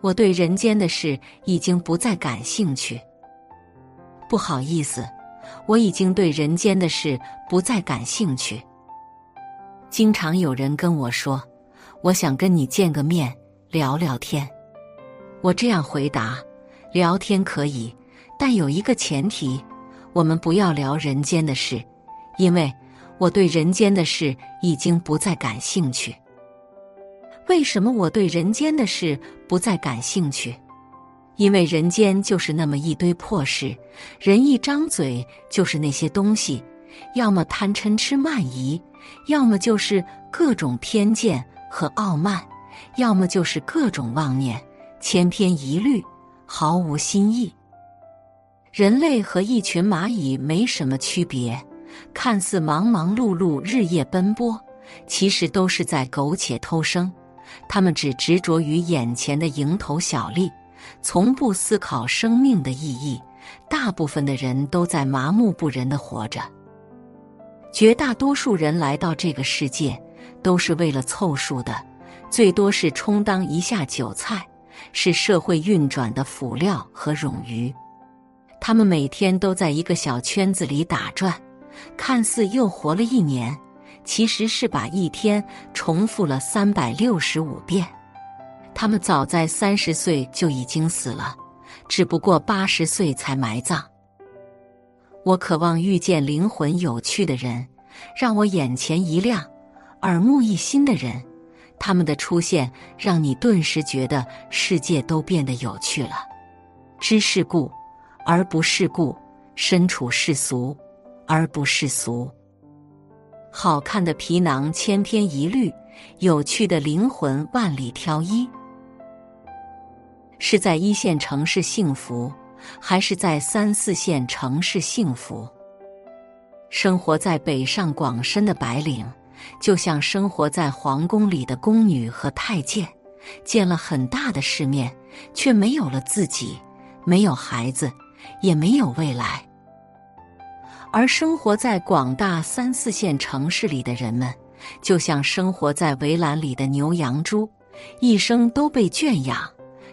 我对人间的事已经不再感兴趣。不好意思，我已经对人间的事不再感兴趣。经常有人跟我说：“我想跟你见个面，聊聊天。”我这样回答：“聊天可以，但有一个前提，我们不要聊人间的事，因为我对人间的事已经不再感兴趣。”为什么我对人间的事不再感兴趣？因为人间就是那么一堆破事，人一张嘴就是那些东西，要么贪嗔痴慢疑，要么就是各种偏见和傲慢，要么就是各种妄念，千篇一律，毫无新意。人类和一群蚂蚁没什么区别，看似忙忙碌碌、日夜奔波，其实都是在苟且偷生。他们只执着于眼前的蝇头小利，从不思考生命的意义。大部分的人都在麻木不仁的活着。绝大多数人来到这个世界，都是为了凑数的，最多是充当一下韭菜，是社会运转的辅料和冗余。他们每天都在一个小圈子里打转，看似又活了一年。其实是把一天重复了三百六十五遍。他们早在三十岁就已经死了，只不过八十岁才埋葬。我渴望遇见灵魂有趣的人，让我眼前一亮、耳目一新的人。他们的出现让你顿时觉得世界都变得有趣了。知世故而不世故，身处世俗而不世俗。好看的皮囊千篇一律，有趣的灵魂万里挑一。是在一线城市幸福，还是在三四线城市幸福？生活在北上广深的白领，就像生活在皇宫里的宫女和太监，见了很大的世面，却没有了自己，没有孩子，也没有未来。而生活在广大三四线城市里的人们，就像生活在围栏里的牛羊猪，一生都被圈养，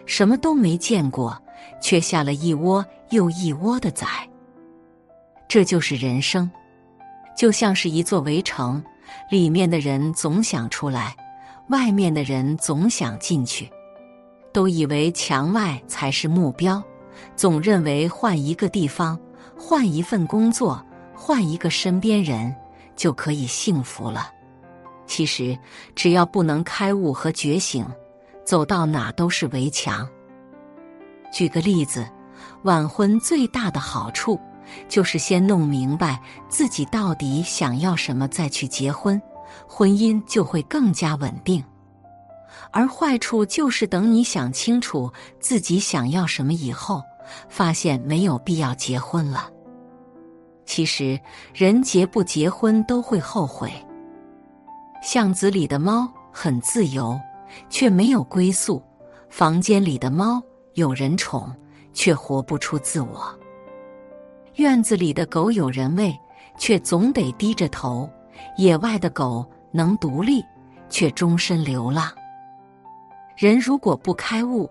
什么都没见过，却下了一窝又一窝的崽。这就是人生，就像是一座围城，里面的人总想出来，外面的人总想进去，都以为墙外才是目标，总认为换一个地方，换一份工作。换一个身边人就可以幸福了。其实，只要不能开悟和觉醒，走到哪都是围墙。举个例子，晚婚最大的好处就是先弄明白自己到底想要什么，再去结婚，婚姻就会更加稳定。而坏处就是等你想清楚自己想要什么以后，发现没有必要结婚了。其实，人结不结婚都会后悔。巷子里的猫很自由，却没有归宿；房间里的猫有人宠，却活不出自我。院子里的狗有人喂，却总得低着头；野外的狗能独立，却终身流浪。人如果不开悟，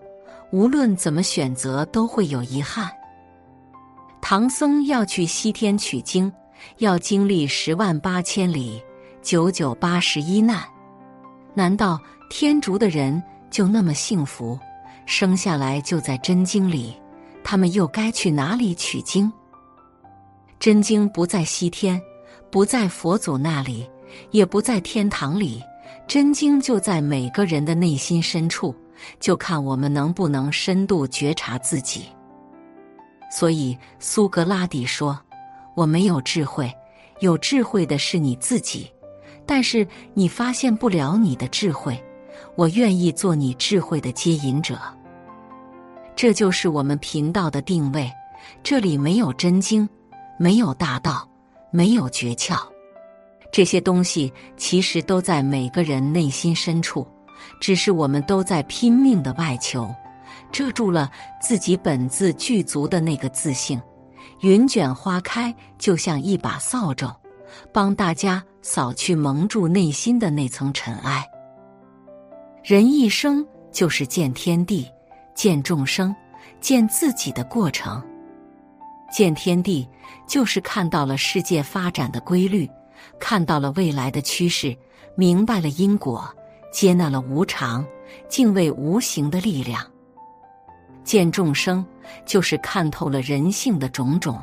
无论怎么选择，都会有遗憾。唐僧要去西天取经，要经历十万八千里、九九八十一难。难道天竺的人就那么幸福，生下来就在真经里？他们又该去哪里取经？真经不在西天，不在佛祖那里，也不在天堂里，真经就在每个人的内心深处，就看我们能不能深度觉察自己。所以，苏格拉底说：“我没有智慧，有智慧的是你自己。但是你发现不了你的智慧，我愿意做你智慧的接引者。”这就是我们频道的定位。这里没有真经，没有大道，没有诀窍，这些东西其实都在每个人内心深处，只是我们都在拼命的外求。遮住了自己本自具足的那个自信，云卷花开，就像一把扫帚，帮大家扫去蒙住内心的那层尘埃。人一生就是见天地、见众生、见自己的过程。见天地，就是看到了世界发展的规律，看到了未来的趋势，明白了因果，接纳了无常，敬畏无形的力量。见众生，就是看透了人性的种种，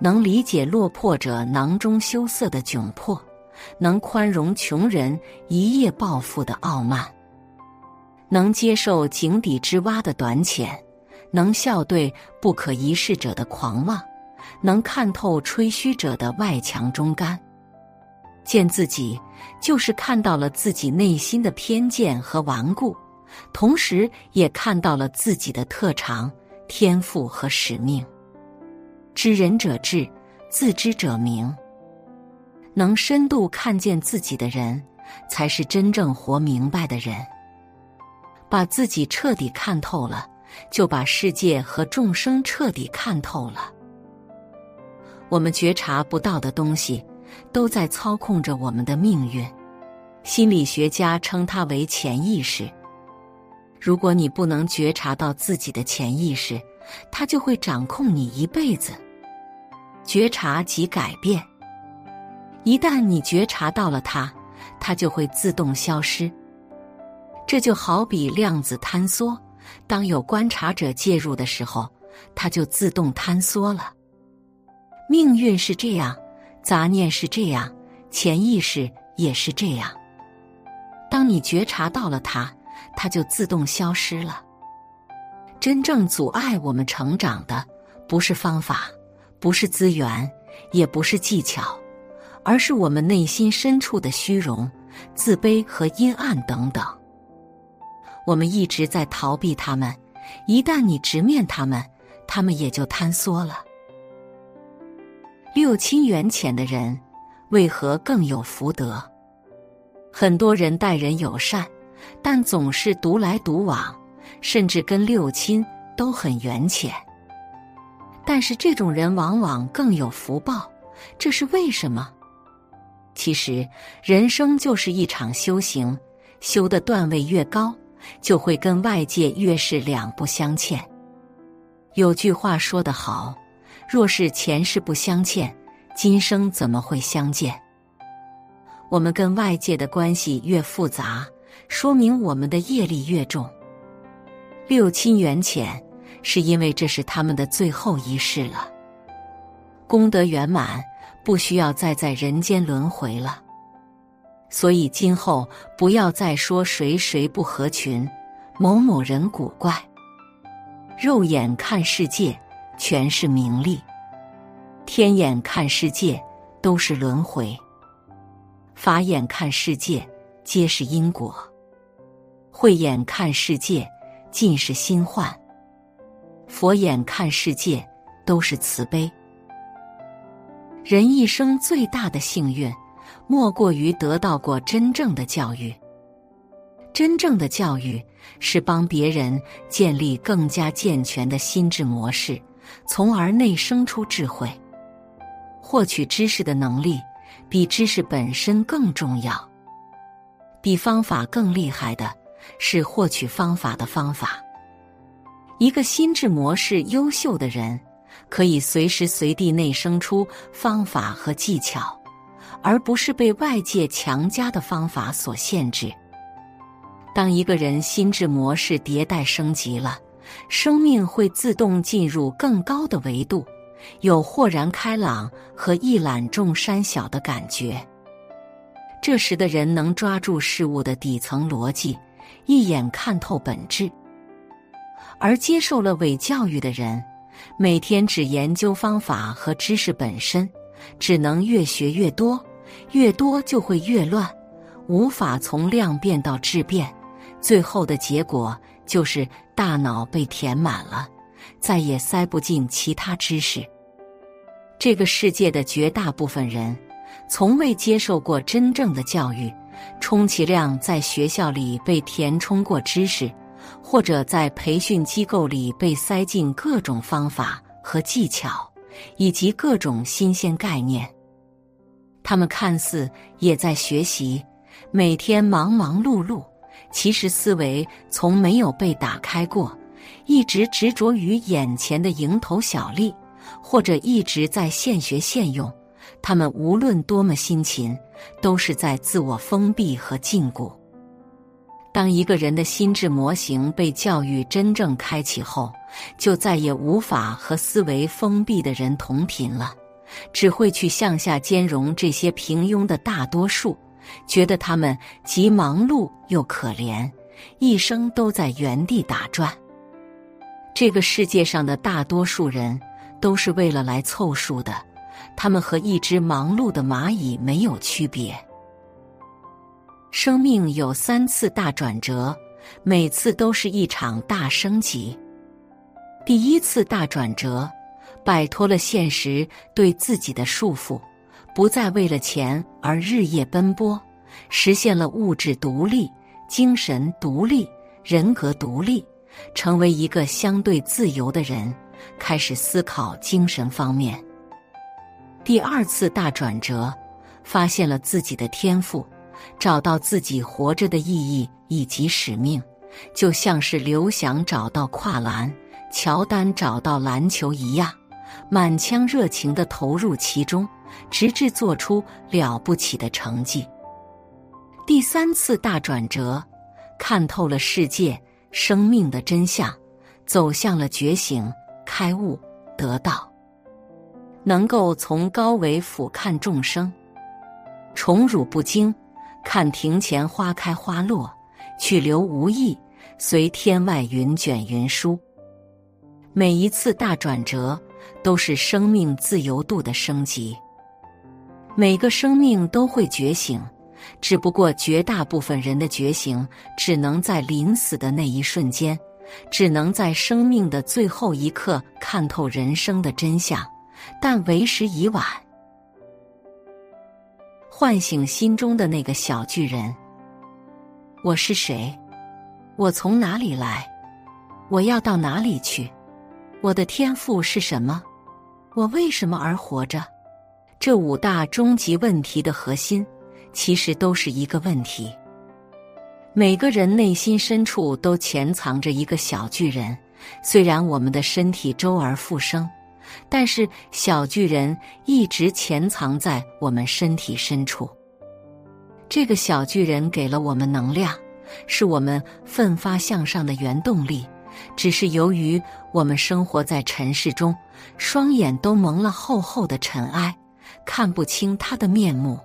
能理解落魄者囊中羞涩的窘迫，能宽容穷人一夜暴富的傲慢，能接受井底之蛙的短浅。能笑对不可一世者的狂妄，能看透吹嘘者的外强中干。见自己，就是看到了自己内心的偏见和顽固，同时也看到了自己的特长、天赋和使命。知人者智，自知者明。能深度看见自己的人，才是真正活明白的人。把自己彻底看透了。就把世界和众生彻底看透了。我们觉察不到的东西，都在操控着我们的命运。心理学家称它为潜意识。如果你不能觉察到自己的潜意识，它就会掌控你一辈子。觉察即改变。一旦你觉察到了它，它就会自动消失。这就好比量子坍缩。当有观察者介入的时候，它就自动坍缩了。命运是这样，杂念是这样，潜意识也是这样。当你觉察到了它，它就自动消失了。真正阻碍我们成长的，不是方法，不是资源，也不是技巧，而是我们内心深处的虚荣、自卑和阴暗等等。我们一直在逃避他们，一旦你直面他们，他们也就坍缩了。六亲缘浅的人，为何更有福德？很多人待人友善，但总是独来独往，甚至跟六亲都很缘浅。但是这种人往往更有福报，这是为什么？其实人生就是一场修行，修的段位越高。就会跟外界越是两不相欠。有句话说得好：“若是前世不相欠，今生怎么会相见？”我们跟外界的关系越复杂，说明我们的业力越重。六亲缘浅，是因为这是他们的最后一世了，功德圆满，不需要再在人间轮回了。所以今后不要再说谁谁不合群，某某人古怪。肉眼看世界全是名利，天眼看世界都是轮回，法眼看世界皆是因果，慧眼看世界尽是心幻，佛眼看世界都是慈悲。人一生最大的幸运。莫过于得到过真正的教育。真正的教育是帮别人建立更加健全的心智模式，从而内生出智慧。获取知识的能力比知识本身更重要。比方法更厉害的是获取方法的方法。一个心智模式优秀的人，可以随时随地内生出方法和技巧。而不是被外界强加的方法所限制。当一个人心智模式迭代升级了，生命会自动进入更高的维度，有豁然开朗和一览众山小的感觉。这时的人能抓住事物的底层逻辑，一眼看透本质。而接受了伪教育的人，每天只研究方法和知识本身，只能越学越多。越多就会越乱，无法从量变到质变，最后的结果就是大脑被填满了，再也塞不进其他知识。这个世界的绝大部分人，从未接受过真正的教育，充其量在学校里被填充过知识，或者在培训机构里被塞进各种方法和技巧，以及各种新鲜概念。他们看似也在学习，每天忙忙碌碌，其实思维从没有被打开过，一直执着于眼前的蝇头小利，或者一直在现学现用，他们无论多么辛勤，都是在自我封闭和禁锢。当一个人的心智模型被教育真正开启后，就再也无法和思维封闭的人同频了，只会去向下兼容这些平庸的大多数，觉得他们既忙碌又可怜，一生都在原地打转。这个世界上的大多数人都是为了来凑数的，他们和一只忙碌的蚂蚁没有区别。生命有三次大转折，每次都是一场大升级。第一次大转折，摆脱了现实对自己的束缚，不再为了钱而日夜奔波，实现了物质独立、精神独立、人格独立，成为一个相对自由的人，开始思考精神方面。第二次大转折，发现了自己的天赋。找到自己活着的意义以及使命，就像是刘翔找到跨栏，乔丹找到篮球一样，满腔热情的投入其中，直至做出了不起的成绩。第三次大转折，看透了世界生命的真相，走向了觉醒、开悟、得道，能够从高维俯瞰众生，宠辱不惊。看庭前花开花落，去留无意，随天外云卷云舒。每一次大转折，都是生命自由度的升级。每个生命都会觉醒，只不过绝大部分人的觉醒，只能在临死的那一瞬间，只能在生命的最后一刻看透人生的真相，但为时已晚。唤醒心中的那个小巨人。我是谁？我从哪里来？我要到哪里去？我的天赋是什么？我为什么而活着？这五大终极问题的核心，其实都是一个问题。每个人内心深处都潜藏着一个小巨人，虽然我们的身体周而复生。但是小巨人一直潜藏在我们身体深处。这个小巨人给了我们能量，是我们奋发向上的原动力。只是由于我们生活在尘世中，双眼都蒙了厚厚的尘埃，看不清他的面目。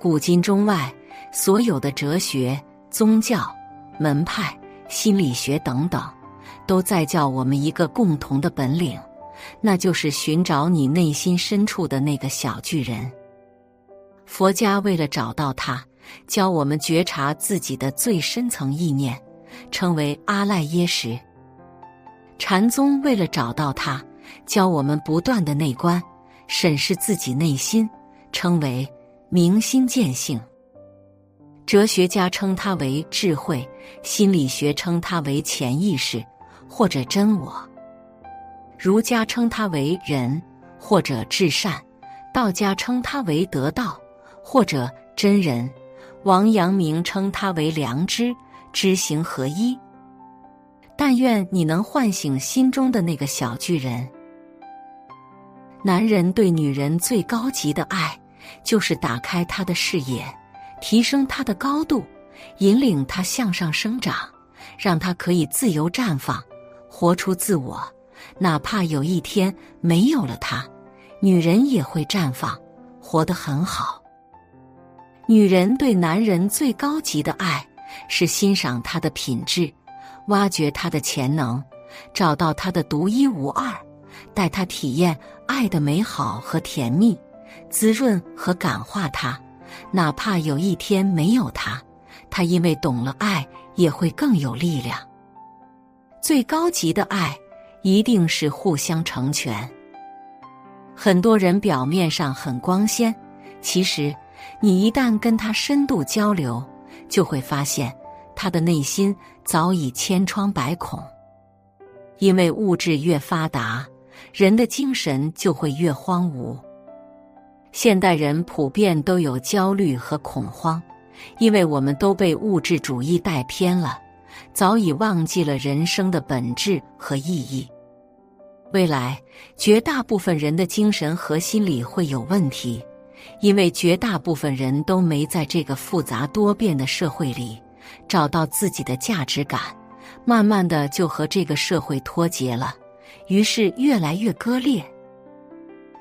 古今中外，所有的哲学、宗教、门派、心理学等等，都在教我们一个共同的本领。那就是寻找你内心深处的那个小巨人。佛家为了找到他，教我们觉察自己的最深层意念，称为阿赖耶识。禅宗为了找到他，教我们不断的内观，审视自己内心，称为明心见性。哲学家称它为智慧，心理学称它为潜意识或者真我。儒家称它为仁或者至善，道家称它为得道或者真人，王阳明称它为良知，知行合一。但愿你能唤醒心中的那个小巨人。男人对女人最高级的爱，就是打开他的视野，提升他的高度，引领他向上生长，让他可以自由绽放，活出自我。哪怕有一天没有了他，女人也会绽放，活得很好。女人对男人最高级的爱，是欣赏他的品质，挖掘他的潜能，找到他的独一无二，带他体验爱的美好和甜蜜，滋润和感化他。哪怕有一天没有他，他因为懂了爱，也会更有力量。最高级的爱。一定是互相成全。很多人表面上很光鲜，其实你一旦跟他深度交流，就会发现他的内心早已千疮百孔。因为物质越发达，人的精神就会越荒芜。现代人普遍都有焦虑和恐慌，因为我们都被物质主义带偏了。早已忘记了人生的本质和意义。未来，绝大部分人的精神和心理会有问题，因为绝大部分人都没在这个复杂多变的社会里找到自己的价值感，慢慢的就和这个社会脱节了，于是越来越割裂。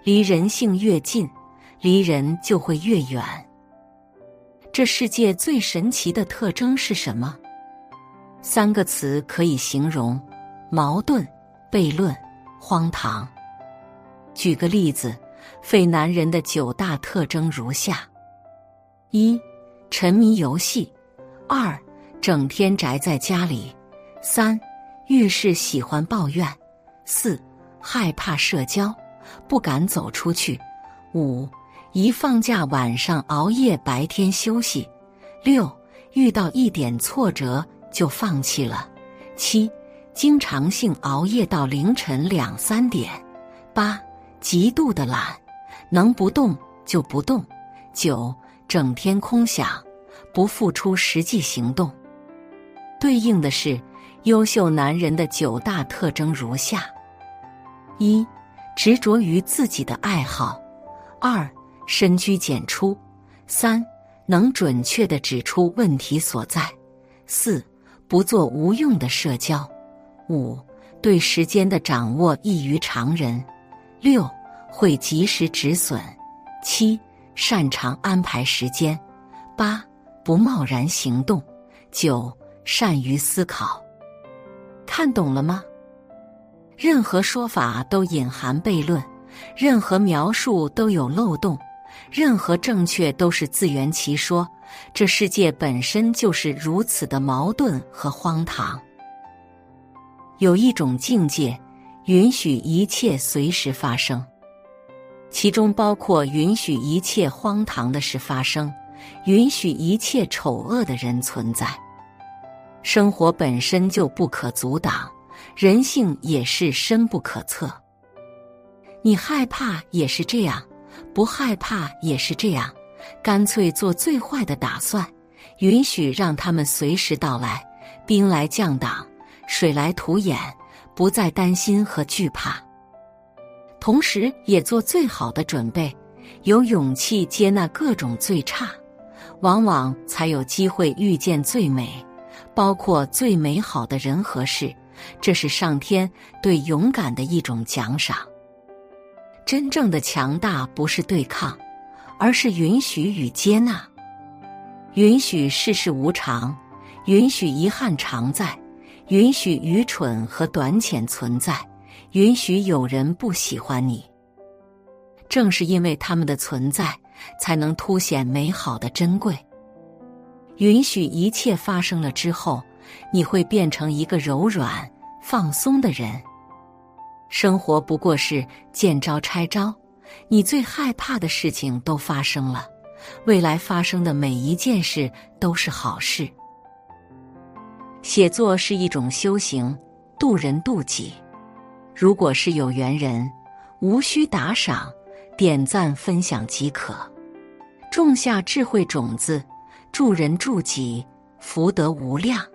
离人性越近，离人就会越远。这世界最神奇的特征是什么？三个词可以形容：矛盾、悖论、荒唐。举个例子，废男人的九大特征如下：一、沉迷游戏；二、整天宅在家里；三、遇事喜欢抱怨；四、害怕社交。不敢走出去。五，一放假晚上熬夜，白天休息。六，遇到一点挫折就放弃了。七，经常性熬夜到凌晨两三点。八，极度的懒，能不动就不动。九，整天空想，不付出实际行动。对应的是优秀男人的九大特征如下：一。执着于自己的爱好，二深居简出，三能准确的指出问题所在，四不做无用的社交，五对时间的掌握异于常人，六会及时止损，七擅长安排时间，八不贸然行动，九善于思考。看懂了吗？任何说法都隐含悖论，任何描述都有漏洞，任何正确都是自圆其说。这世界本身就是如此的矛盾和荒唐。有一种境界，允许一切随时发生，其中包括允许一切荒唐的事发生，允许一切丑恶的人存在。生活本身就不可阻挡。人性也是深不可测，你害怕也是这样，不害怕也是这样，干脆做最坏的打算，允许让他们随时到来，兵来将挡，水来土掩，不再担心和惧怕，同时也做最好的准备，有勇气接纳各种最差，往往才有机会遇见最美，包括最美好的人和事。这是上天对勇敢的一种奖赏。真正的强大不是对抗，而是允许与接纳，允许世事无常，允许遗憾常在，允许愚蠢和短浅存在，允许有人不喜欢你。正是因为他们的存在，才能凸显美好的珍贵。允许一切发生了之后。你会变成一个柔软、放松的人。生活不过是见招拆招，你最害怕的事情都发生了，未来发生的每一件事都是好事。写作是一种修行，渡人渡己。如果是有缘人，无需打赏、点赞、分享即可，种下智慧种子，助人助己，福德无量。